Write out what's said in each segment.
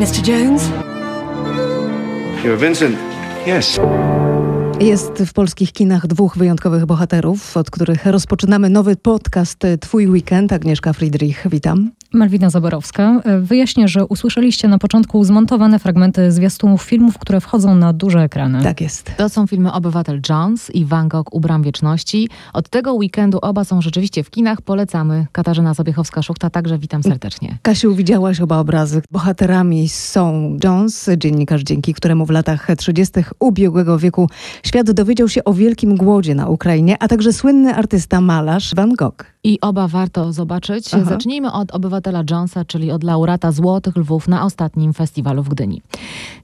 Mr. Jones? You're Vincent. Yes. Jest w polskich kinach dwóch wyjątkowych bohaterów, od których rozpoczynamy nowy podcast Twój Weekend. Agnieszka Friedrich, witam. Malwina Zaborowska. Wyjaśnię, że usłyszeliście na początku zmontowane fragmenty zwiastunów filmów, które wchodzą na duże ekrany. Tak jest. To są filmy Obywatel Jones i Van Gogh u Bram Wieczności. Od tego weekendu oba są rzeczywiście w kinach. Polecamy. Katarzyna Sobiechowska-Szuchta także witam serdecznie. Kasiu, widziałaś oba obrazy. Bohaterami są Jones, dziennikarz, dzięki któremu w latach 30. ubiegłego wieku świat dowiedział się o wielkim głodzie na Ukrainie, a także słynny artysta, malarz Van Gogh. I oba warto zobaczyć. Aha. Zacznijmy od Obywatela Jonesa, czyli od laureata Złotych Lwów na ostatnim festiwalu w Gdyni.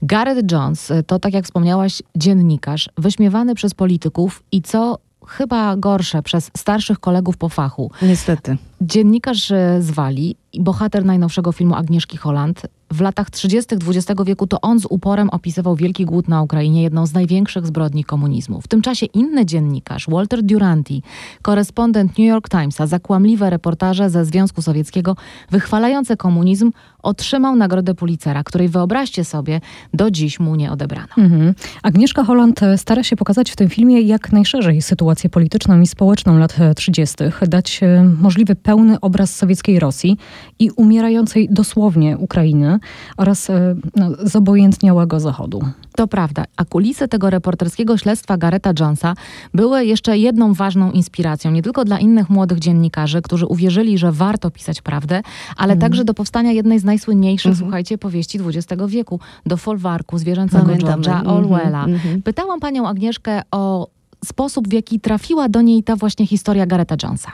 Gareth Jones to, tak jak wspomniałaś, dziennikarz, wyśmiewany przez polityków i co chyba gorsze, przez starszych kolegów po fachu. Niestety. Dziennikarz e, z Walii i bohater najnowszego filmu Agnieszki Holland. W latach 30. XX wieku to on z uporem opisywał wielki głód na Ukrainie, jedną z największych zbrodni komunizmu. W tym czasie inny dziennikarz, Walter Duranty, korespondent New York Timesa, za kłamliwe reportaże ze Związku Sowieckiego wychwalające komunizm, otrzymał nagrodę Pulitzera, której wyobraźcie sobie, do dziś mu nie odebrano. Mhm. Agnieszka Holland e, stara się pokazać w tym filmie jak najszerzej sytuację polityczną i społeczną lat e, 30., dać e, możliwy pełny obraz sowieckiej Rosji i umierającej dosłownie Ukrainy oraz e, no, zobojętniałego Zachodu. To prawda, a kulisy tego reporterskiego śledztwa Gareta Jonesa były jeszcze jedną ważną inspiracją, nie tylko dla innych młodych dziennikarzy, którzy uwierzyli, że warto pisać prawdę, ale także do powstania jednej z najsłynniejszych, słuchajcie, powieści XX wieku, do folwarku zwierzęcego Pamiętamy. George'a Mhm, Orwella. mhm. Pytałam panią Agnieszkę o sposób, w jaki trafiła do niej ta właśnie historia Gareta Jonesa.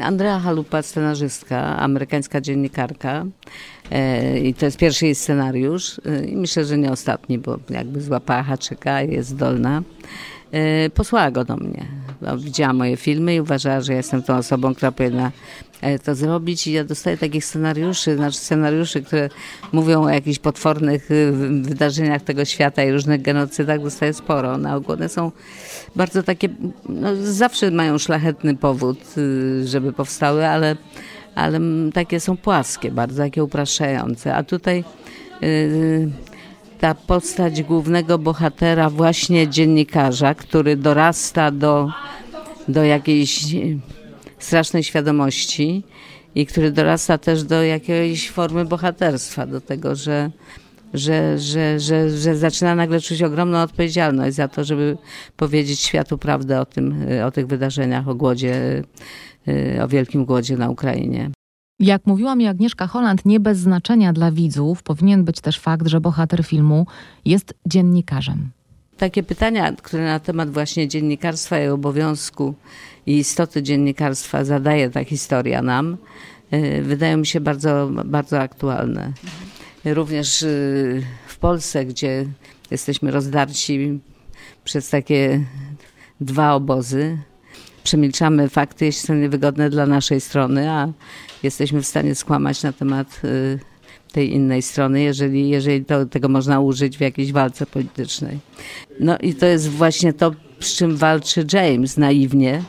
Andrea Halupa, scenarzystka, amerykańska dziennikarka. E, I to jest pierwszy jej scenariusz. E, myślę, że nie ostatni, bo jakby złapała haczyka jest zdolna. E, posłała go do mnie. Bo Widziała moje filmy i uważała, że jestem tą osobą, która powinna e, to zrobić. I ja dostaję takich scenariuszy, znaczy scenariuszy, które mówią o jakichś potwornych wy- wydarzeniach tego świata i różnych genocydach. Dostaję sporo. Na ogół one są bardzo takie, no, zawsze mają szlachetny powód, y, żeby powstały, ale, ale takie są płaskie, bardzo takie upraszczające. A tutaj y, ta postać głównego bohatera, właśnie dziennikarza, który dorasta do, do jakiejś y, strasznej świadomości i który dorasta też do jakiejś formy bohaterstwa, do tego, że, że, że, że, że zaczyna nagle czuć ogromną odpowiedzialność za to, żeby powiedzieć światu prawdę o, tym, o tych wydarzeniach, o głodzie, y, o wielkim głodzie na Ukrainie. Jak mówiła mi Agnieszka Holland, nie bez znaczenia dla widzów powinien być też fakt, że bohater filmu jest dziennikarzem. Takie pytania, które na temat właśnie dziennikarstwa i obowiązku i istoty dziennikarstwa zadaje ta historia nam, y, wydają mi się bardzo, bardzo aktualne. Również y, w Polsce, gdzie jesteśmy rozdarci przez takie dwa obozy, przemilczamy fakty, jeśli są niewygodne dla naszej strony, a jesteśmy w stanie skłamać na temat y, tej innej strony, jeżeli, jeżeli to, tego można użyć w jakiejś walce politycznej. No i to jest właśnie to, z czym walczy James naiwnie,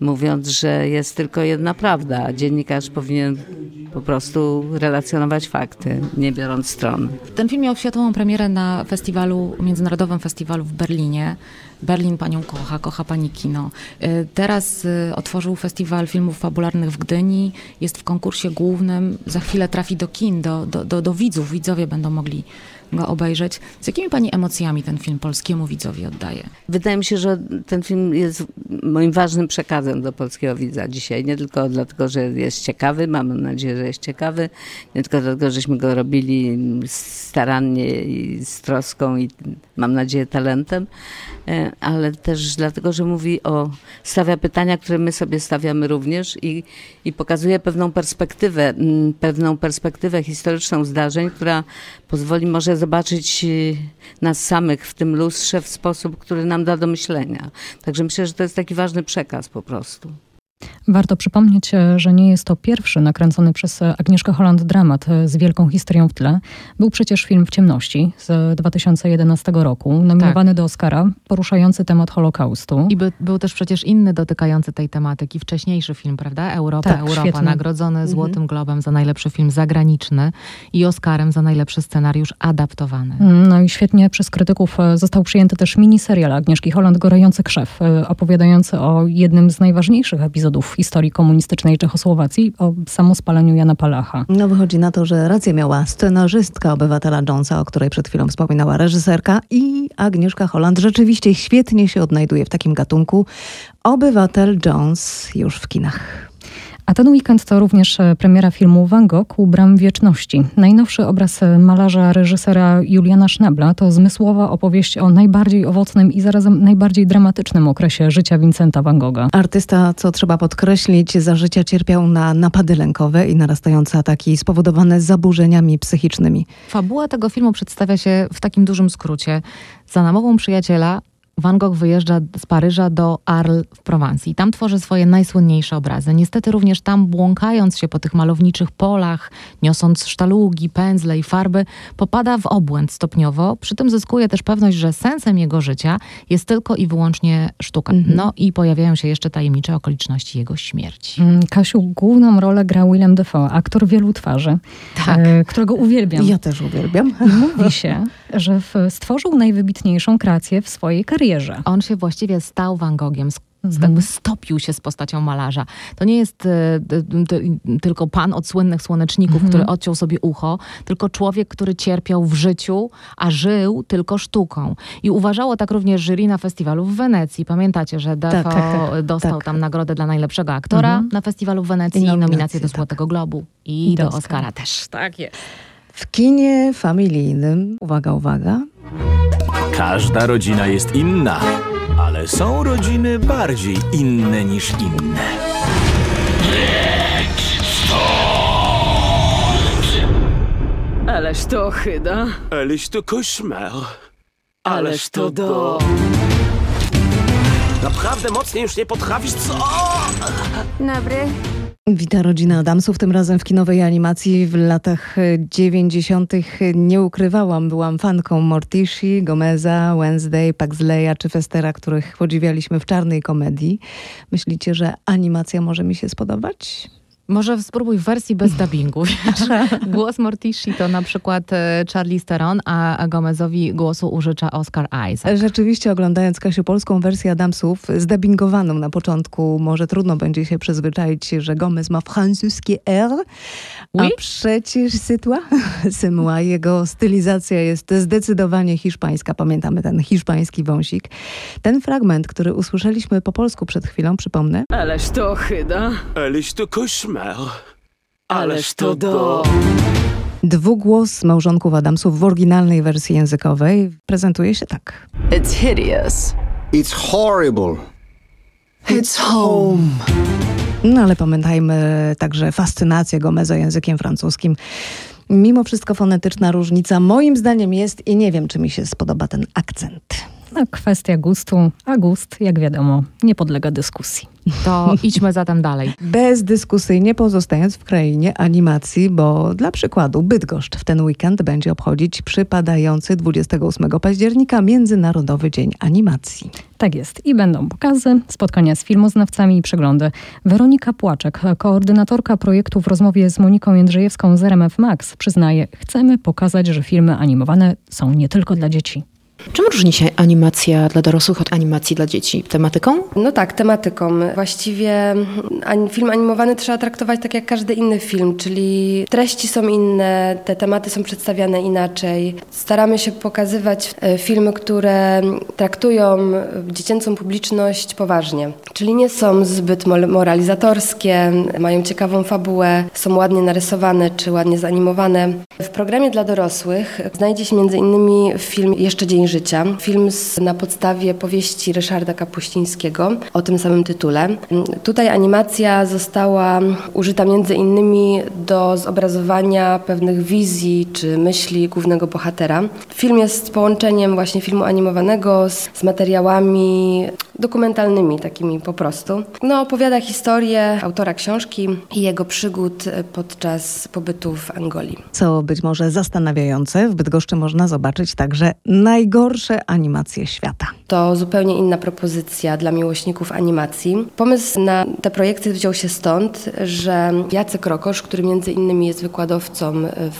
mówiąc, że jest tylko jedna prawda, dziennikarz powinien po prostu relacjonować fakty, nie biorąc stron. Ten film miał światową premierę na festiwalu, międzynarodowym festiwalu w Berlinie. Berlin panią kocha, kocha pani kino. Y, Teraz y, otworzył festiwal filmów fabularnych w Gdyni, jest w konkursie głównym, za chwilę trafi do kin, do, do, do, do widzów, widzowie będą mogli go obejrzeć. Z jakimi pani emocjami ten film polskiemu widzowi oddaje? Wydaje mi się, że ten film jest moim ważnym przekazem do polskiego widza dzisiaj. Nie tylko dlatego, że jest ciekawy, mam nadzieję, że jest ciekawy, nie tylko dlatego, żeśmy go robili starannie i z troską i mam nadzieję talentem, e, ale też dlatego, że mówi o, stawia pytania, które my sobie stawiamy również i, i pokazuje pewną perspektywę, pewną perspektywę historyczną zdarzeń, która pozwoli może zobaczyć y, nas samych w tym lustrze w sposób, który nam da do myślenia. Także myślę, że to jest taki ważny przekaz po prostu. Warto przypomnieć, e, że nie jest to pierwszy nakręcony przez Agnieszkę Holland dramat e, z wielką historią w tle. Był przecież film W ciemności z 2011 roku, nominowany tak. do Oscara, poruszający temat Holokaustu. I by, był też przecież inny dotykający tej tematyki, wcześniejszy film, prawda? Europa, tak, Europa, świetny. nagrodzony mhm. Złotym Globem za najlepszy film zagraniczny i Oscarem za najlepszy scenariusz adaptowany. Mm, no i świetnie przez krytyków e, został przyjęty też miniserial Agnieszki Holland Gorący Krzew, opowiadający o jednym z najważniejszych epizodów historii komunistycznej Czechosłowacji o samospaleniu Jana Palacha. No wychodzi na to, że rację miała scenarzystka obywatela Jonesa, o której przed chwilą wspominała reżyserka i Agnieszka Holland rzeczywiście świetnie się odnajduje w takim gatunku. Obywatel Jones już w kinach. A ten weekend to również e, premiera filmu Van Gogh u Bram Wieczności. Najnowszy obraz e, malarza, reżysera Juliana Schnebla to zmysłowa opowieść o najbardziej owocnym i zarazem najbardziej dramatycznym okresie życia Vincenta Van Gogha. Artysta, co trzeba podkreślić, za życia cierpiał na napady lękowe i narastające ataki spowodowane zaburzeniami psychicznymi. Fabuła tego filmu przedstawia się w takim dużym skrócie. Za namową przyjaciela Van Gogh wyjeżdża z Paryża do Arles w Prowansji. Tam tworzy swoje najsłynniejsze obrazy. Niestety również tam błąkając się po tych malowniczych polach, niosąc sztalugi, pędzle i farby, popada w obłęd stopniowo. Przy tym zyskuje też pewność, że sensem jego życia jest tylko i wyłącznie sztuka. Mhm. No i pojawiają się jeszcze tajemnicze okoliczności jego śmierci. Mm, Kasiu, główną rolę gra Willem Dafoe, aktor wielu twarzy, tak. e, którego uwielbiam. Ja też uwielbiam. I mówi się, że w, stworzył najwybitniejszą kreację w swojej karierze. On się właściwie stał Van Gogiem, Mhm. jakby stopił się z postacią malarza. To nie jest e, tylko pan od słynnych słoneczników, mhm. który odciął sobie ucho, tylko człowiek, który cierpiał w życiu, a żył tylko sztuką. I uważało tak również jury na festiwalu w Wenecji. Pamiętacie, że tak, tak, tak, dostał tak. tam nagrodę dla najlepszego aktora mhm. na festiwalu w Wenecji, i nominację do Złotego tak. Globu i, I do, do Oscara też. Tak jest. W kinie familijnym, uwaga, uwaga. Każda rodzina jest inna, ale są rodziny bardziej inne niż inne. Ależ to chyda. Ależ to koszmar. Ależ to do... Naprawdę mocniej już nie potrafisz, co? Dobry. Wita rodzina Adamsów, tym razem w kinowej animacji w latach 90. nie ukrywałam, byłam fanką Mortishi, Gomeza, Wednesday, Paxleya czy Festera, których podziwialiśmy w czarnej komedii. Myślicie, że animacja może mi się spodobać? Może spróbuj w wersji bez dubbingu. Głos Mortici to na przykład e, Charlie Steron, a Gomezowi głosu użycza Oscar Isaac. Rzeczywiście oglądając Kasiu polską wersję Adamsów, zdubbingowaną na początku, może trudno będzie się przyzwyczaić, że Gomez ma francuskie R, a oui? przecież Sytła, Symła, jego stylizacja jest zdecydowanie hiszpańska. Pamiętamy ten hiszpański wąsik. Ten fragment, który usłyszeliśmy po polsku przed chwilą, przypomnę. Ależ to chyda. Ależ to koszmar. Ależ to do... Dwugłos małżonków Adamsów w oryginalnej wersji językowej prezentuje się tak. It's hideous. It's horrible. It's home. No ale pamiętajmy także fascynację Gomeza językiem francuskim. Mimo wszystko fonetyczna różnica moim zdaniem jest i nie wiem, czy mi się spodoba ten akcent. No, kwestia gustu, a gust, jak wiadomo, nie podlega dyskusji. To idźmy zatem dalej. Bezdyskusyjnie pozostając w krainie animacji, bo dla przykładu Bydgoszcz w ten weekend będzie obchodzić przypadający 28 października Międzynarodowy Dzień Animacji. Tak jest. I będą pokazy, spotkania z filmoznawcami i przeglądy. Weronika Płaczek, koordynatorka projektu w rozmowie z Moniką Jędrzejewską z RMF Max przyznaje, chcemy pokazać, że filmy animowane są nie tylko dla dzieci. Czym różni się animacja dla dorosłych od animacji dla dzieci? Tematyką? No tak, tematyką. Właściwie film animowany trzeba traktować tak jak każdy inny film, czyli treści są inne, te tematy są przedstawiane inaczej. Staramy się pokazywać e, filmy, które traktują dziecięcą publiczność poważnie, czyli nie są zbyt moralizatorskie, mają ciekawą fabułę, są ładnie narysowane czy ładnie zanimowane. W programie dla dorosłych znajdzie się innymi film Jeszcze Dzień życia. Film z, na podstawie powieści Ryszarda Kapuścińskiego o tym samym tytule. Tutaj animacja została użyta między innymi do zobrazowania pewnych wizji czy myśli głównego bohatera. Film jest połączeniem właśnie filmu animowanego z, z materiałami dokumentalnymi, takimi po prostu. No, opowiada historię autora książki i jego przygód podczas pobytu w Angolii. Co być może zastanawiające, w Bydgoszczy można zobaczyć także najgorsze animacje świata. To zupełnie inna propozycja dla miłośników animacji. Pomysł na te projekty wziął się stąd, że Jacek Rokosz, który między innymi jest wykładowcą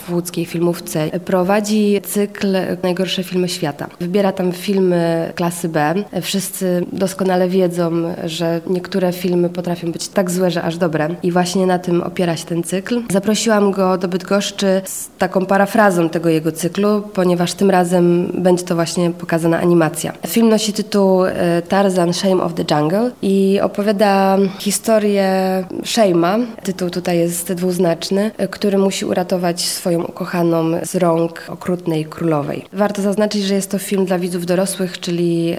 w łódzkiej filmówce, prowadzi cykl Najgorsze filmy świata. Wybiera tam filmy klasy B. Wszyscy doskonale wiedzą, że niektóre filmy potrafią być tak złe, że aż dobre. I właśnie na tym opiera się ten cykl. Zaprosiłam go do Bydgoszczy z taką parafrazą tego jego cyklu, ponieważ tym razem będzie to właśnie pokazana animacja. Film nosi tytuł e, Tarzan Shame of the Jungle i opowiada historię Shame'a. Tytuł tutaj jest dwuznaczny, e, który musi uratować swoją ukochaną z rąk okrutnej królowej. Warto zaznaczyć, że jest to film dla widzów dorosłych, czyli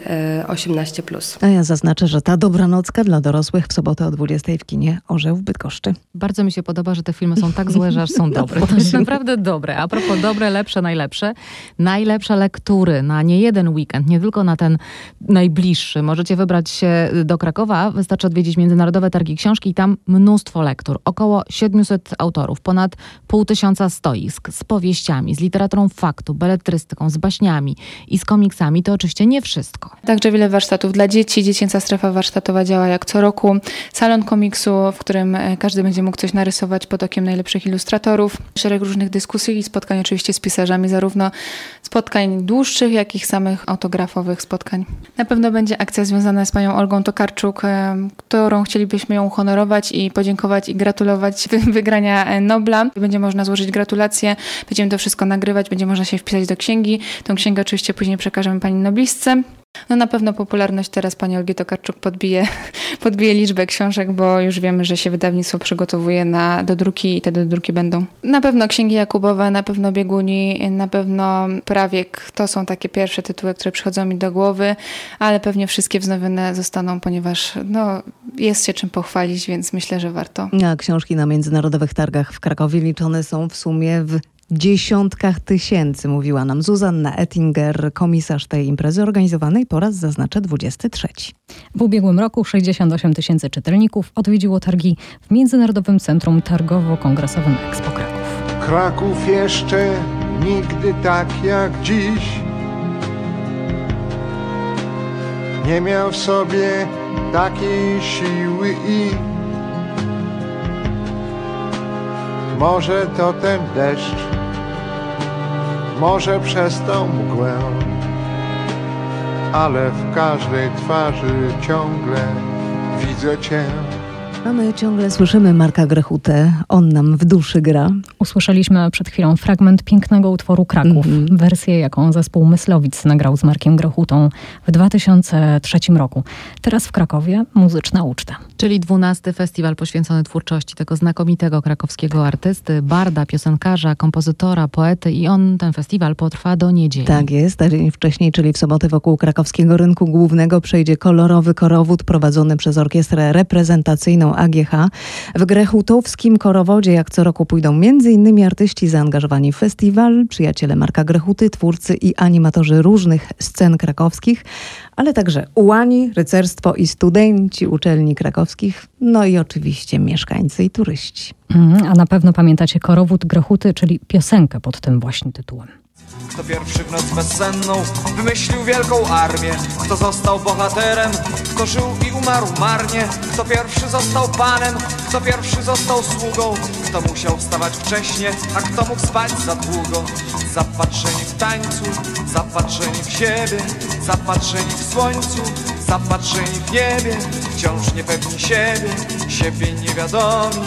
18+. A ja zaznaczę, że ta dobranocka dla dorosłych w sobotę o 20 w kinie Orzeł w Bydgoszczy. Bardzo mi się podoba, że te filmy są tak złe, że aż są dobre. To jest naprawdę dobre. A propos dobre, lepsze, najlepsze. Najlepsze lektury na nie jeden weekend, nie tylko na ten najbliższy. Możecie wybrać się do Krakowa, wystarczy odwiedzić Międzynarodowe Targi Książki i tam mnóstwo lektur. Około 700 autorów, ponad pół tysiąca stoisk z powieściami, z literaturą faktu, beletrystyką, z baśniami i z komiksami. To oczywiście nie wszystko. Także wiele warsztatów dla dzieci. Dziecięca strefa warsztatowa działa jak co roku. Salon komiksu, w którym e, każdy będzie mógł coś narysować pod okiem najlepszych ilustratorów. Szereg różnych dyskusji i spotkań oczywiście z pisarzami, zarówno spotkań dłuższych, jak i samych autografowych spotkań. Na pewno będzie akcja związana z panią Olgą Tokarczuk, e, którą chcielibyśmy ją uhonorować i podziękować i gratulować wygrania Nobla. Będzie można złożyć gratulacje, będziemy to wszystko nagrywać, będzie można się wpisać do księgi. Tą księgę oczywiście później przekażemy pani noblistce. No na pewno popularność teraz pani Olgi Tokarczuk podbije, podbije liczbę książek, bo już wiemy, że się wydawnictwo przygotowuje na dodruki i te dodruki będą. Na pewno Księgi Jakubowe, na pewno Bieguni, na pewno Prawiek. To są takie pierwsze tytuły, które przychodzą mi do głowy, ale pewnie wszystkie wznowione zostaną, ponieważ no, jest się czym pochwalić, więc myślę, że warto. A książki na międzynarodowych targach w Krakowie liczone są w sumie w dziesiątkach tysięcy, mówiła nam Zuzanna Ettinger, komisarz tej imprezy organizowanej po raz zaznaczę 23. W ubiegłym roku 68 tysięcy czytelników odwiedziło targi w Międzynarodowym Centrum Targowo-Kongresowym Expo Kraków. Kraków jeszcze nigdy tak jak dziś nie miał w sobie takiej siły i może to ten deszcz może przez tą mgłę, ale w każdej twarzy ciągle widzę Cię. A my ciągle słyszymy Marka Grechutę. On nam w duszy gra. Usłyszeliśmy przed chwilą fragment pięknego utworu Kraków. Mm -hmm. Wersję, jaką zespół Myslowic nagrał z Markiem Grechutą w 2003 roku. Teraz w Krakowie muzyczna uczta. Czyli 12 festiwal poświęcony twórczości tego znakomitego krakowskiego artysty, barda, piosenkarza, kompozytora, poety i on, ten festiwal potrwa do niedzieli. Tak jest, a dzień wcześniej, czyli w sobotę wokół krakowskiego rynku głównego przejdzie kolorowy korowód prowadzony przez orkiestrę reprezentacyjną AGH. W grechutowskim korowodzie jak co roku pójdą m.in. artyści zaangażowani w festiwal, przyjaciele Marka Grechuty, twórcy i animatorzy różnych scen krakowskich, ale także ułani, rycerstwo i studenci uczelni krakowskich, no i oczywiście mieszkańcy i turyści. Mm, a na pewno pamiętacie Korowód Grechuty, czyli piosenkę pod tym właśnie tytułem. Kto pierwszy w noc bezsenną wymyślił wielką armię. Kto został bohaterem, kto żył i umarł marnie. Kto pierwszy został panem, kto pierwszy został sługą. Kto musiał wstawać wcześnie, a kto mógł spać za długo. Zapatrzeni w tańcu, zapatrzeni w siebie. Zapatrzeni w słońcu, zapatrzeni w niebie. Wciąż niepewni siebie, siebie niewiadomi.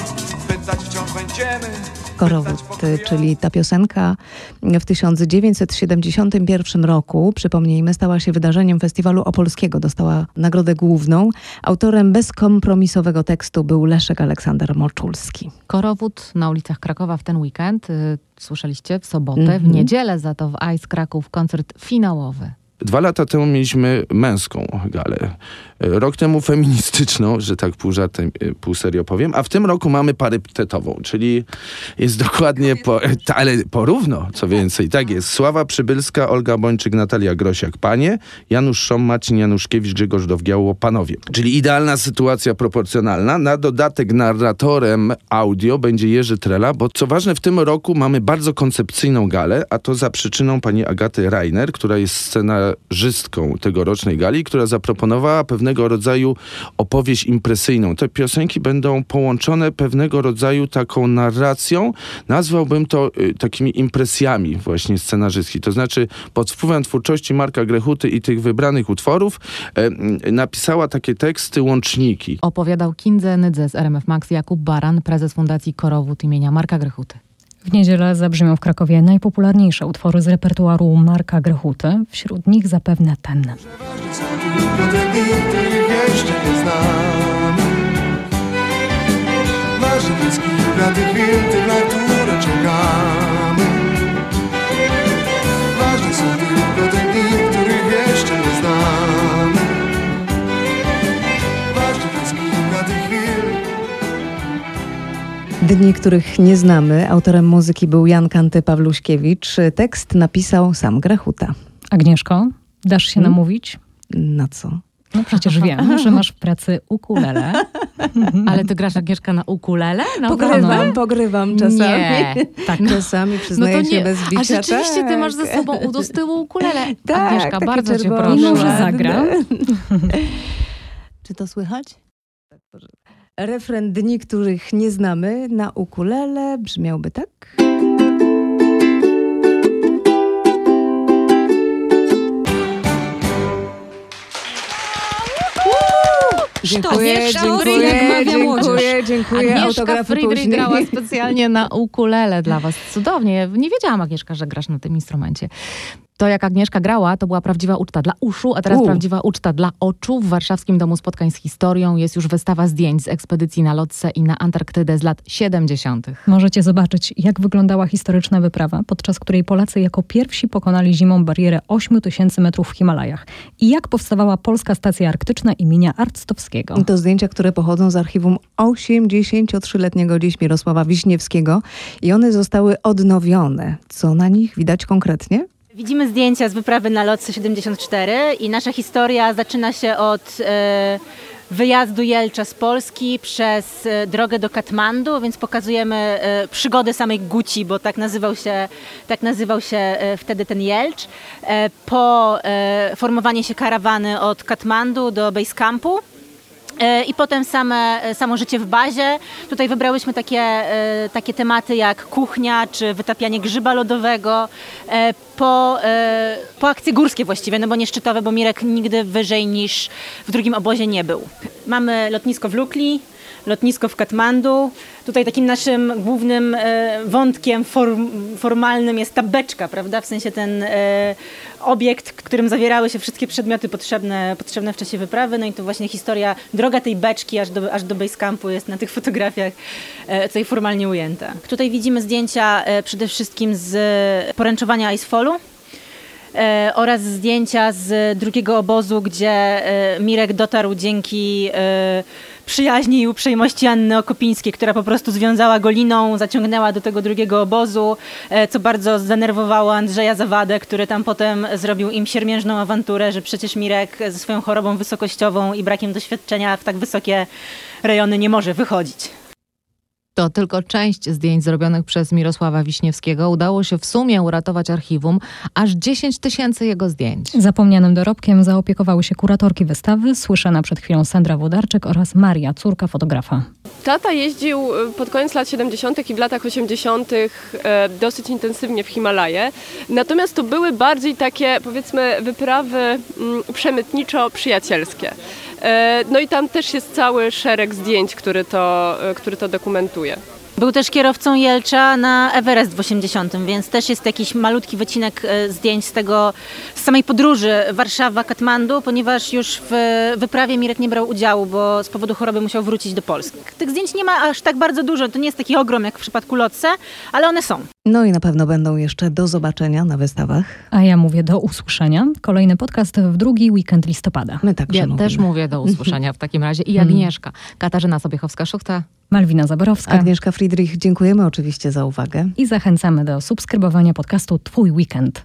Pytać wciąż będziemy Korowód, czyli ta piosenka w 1971 roku, przypomnijmy, stała się wydarzeniem Festiwalu Opolskiego. Dostała nagrodę główną. Autorem bezkompromisowego tekstu był Leszek Aleksander Moczulski. Korowód na ulicach Krakowa w ten weekend, y, słyszeliście, w sobotę, mm -hmm. w niedzielę za to w Ice Kraków koncert finałowy. Dwa lata temu mieliśmy męską galę. Rok temu feministyczną, że tak pół żartem, e, pół serio powiem, a w tym roku mamy parytetową, czyli jest dokładnie, po, ta, ale porówno, co więcej, tak jest. Sława Przybylska, Olga Bończyk, Natalia Grosiak, panie, Janusz Szom, Marcin Januszkiewicz, Grzegorz Dowgiało, panowie. Czyli idealna sytuacja proporcjonalna. Na dodatek narratorem audio będzie Jerzy Trela, bo co ważne, w tym roku mamy bardzo koncepcyjną galę, a to za przyczyną pani Agaty Reiner, która jest scenarzystką tegorocznej gali, która zaproponowała pewnego rodzaju opowieść impresyjną. Te piosenki będą połączone pewnego rodzaju taką narracją. Nazwałbym to y, takimi impresjami właśnie scenarzystki. To znaczy pod wpływem twórczości Marka Grechuty i tych wybranych utworów napisała takie teksty, łączniki. Opowiadał Kindze Nydze z RMF Max Jakub Baran, prezes Fundacji Korowód imienia Marka Grechuty. W niedzielę zabrzmią w Krakowie najpopularniejsze utwory z repertuaru Marka Grechuty. Wśród nich zapewne ten. Dni, których nie znamy. Autorem muzyki był Jan Kanty Pawluśkiewicz. Tekst napisał sam Grechuta. Agnieszko, dasz się Hmm? namówić? Na co? No przecież wiem, że masz w pracy ukulele. Ale ty grasz Agnieszka na ukulele? Na Pogrywam, pewno? pogrywam czasami. Nie. Tak, czasami No przyznaję to się nie. bez bicia. A rzeczywiście ty masz ze tak. sobą u- z tyłu ukulele. Tak, Agnieszka, bardzo cię proszę. Może ładne. zagra? Czy to słychać? Tak, proszę. Refren Dni, których nie znamy na ukulele brzmiałby tak. Dziękuję, Agnieszka dziękuję, młodzież. dziękuję, dziękuję. Agnieszka później. grała specjalnie na ukulele dla was. Cudownie. Nie wiedziałam, Agnieszka, że grasz na tym instrumencie. To jak Agnieszka grała, to była prawdziwa uczta dla uszu, a teraz U. prawdziwa uczta dla oczu. W Warszawskim Domu Spotkań z Historią jest już wystawa zdjęć z ekspedycji na Lotse i na Antarktydę z lat 70. Możecie zobaczyć, jak wyglądała historyczna wyprawa, podczas której Polacy jako pierwsi pokonali zimą barierę 8000 metrów w Himalajach i jak powstawała Polska Stacja Arktyczna imienia Arctowskiego. To zdjęcia, które pochodzą z archiwum 83-letniego dziś Mirosława Wiśniewskiego i one zostały odnowione. Co na nich widać konkretnie? Widzimy zdjęcia z wyprawy na Lotse 74 i nasza historia zaczyna się od e, wyjazdu Jelcza z Polski przez e, drogę do Katmandu, więc pokazujemy e, przygodę samej Guci, bo tak nazywał się, tak nazywał się wtedy ten Jelcz. Po formowanie się karawany od Katmandu do Basecampu. E, I potem same, e, samo życie w bazie. Tutaj wybrałyśmy takie, e, takie tematy jak kuchnia czy wytapianie grzyba lodowego. E, Po, e, po akcje górskie właściwie, no bo nie szczytowe, bo Mirek nigdy wyżej niż w drugim obozie nie był. Mamy lotnisko w Lukli, lotnisko w Katmandu. Tutaj takim naszym głównym e, wątkiem form, formalnym jest ta beczka, prawda? W sensie ten e, obiekt, którym zawierały się wszystkie przedmioty potrzebne, potrzebne w czasie wyprawy. No i to właśnie historia, droga tej beczki aż do, aż do Basecampu jest na tych fotografiach e, tutaj formalnie ujęta. Tutaj widzimy zdjęcia e, przede wszystkim z poręczowania Icefallu e, oraz zdjęcia z drugiego obozu, gdzie e, Mirek dotarł dzięki e, przyjaźni i uprzejmości Anny Okopińskiej, która po prostu związała go liną, zaciągnęła do tego drugiego obozu, e, co bardzo zdenerwowało Andrzeja Zawadę, który tam potem zrobił im siermiężną awanturę, że przecież Mirek ze swoją chorobą wysokościową i brakiem doświadczenia w tak wysokie rejony nie może wychodzić. To tylko część zdjęć zrobionych przez Mirosława Wiśniewskiego. Udało się w sumie uratować archiwum aż 10 tysięcy jego zdjęć. Zapomnianym dorobkiem zaopiekowały się kuratorki wystawy, słyszana przed chwilą Sandra Włodarczyk oraz Maria, córka fotografa. Tata jeździł y, pod koniec lat 70. i w latach 80. e, dosyć intensywnie w Himalaje. Natomiast to były bardziej takie, powiedzmy, wyprawy mm, przemytniczo-przyjacielskie. E, No i tam też jest cały szereg zdjęć, który to, e, który to dokumentuje. Był też kierowcą Jelcza na Everest w 80, więc też jest jakiś malutki wycinek e, zdjęć z tego, z samej podróży Warszawa-Katmandu, ponieważ już w wyprawie Mirek nie brał udziału, bo z powodu choroby musiał wrócić do Polski. Tych zdjęć nie ma aż tak bardzo dużo, to nie jest taki ogrom jak w przypadku Lotse, ale one są. No i na pewno będą jeszcze do zobaczenia na wystawach. A ja mówię do usłyszenia. Kolejny podcast w drugi weekend listopada. My także Ja mówimy. też mówię do usłyszenia w takim razie. I Mhm. Agnieszka, Katarzyna Sobiechowska-Szuchta. Malwina Zaborowska. Agnieszka Friedrich, dziękujemy oczywiście za uwagę. I zachęcamy do subskrybowania podcastu Twój Weekend.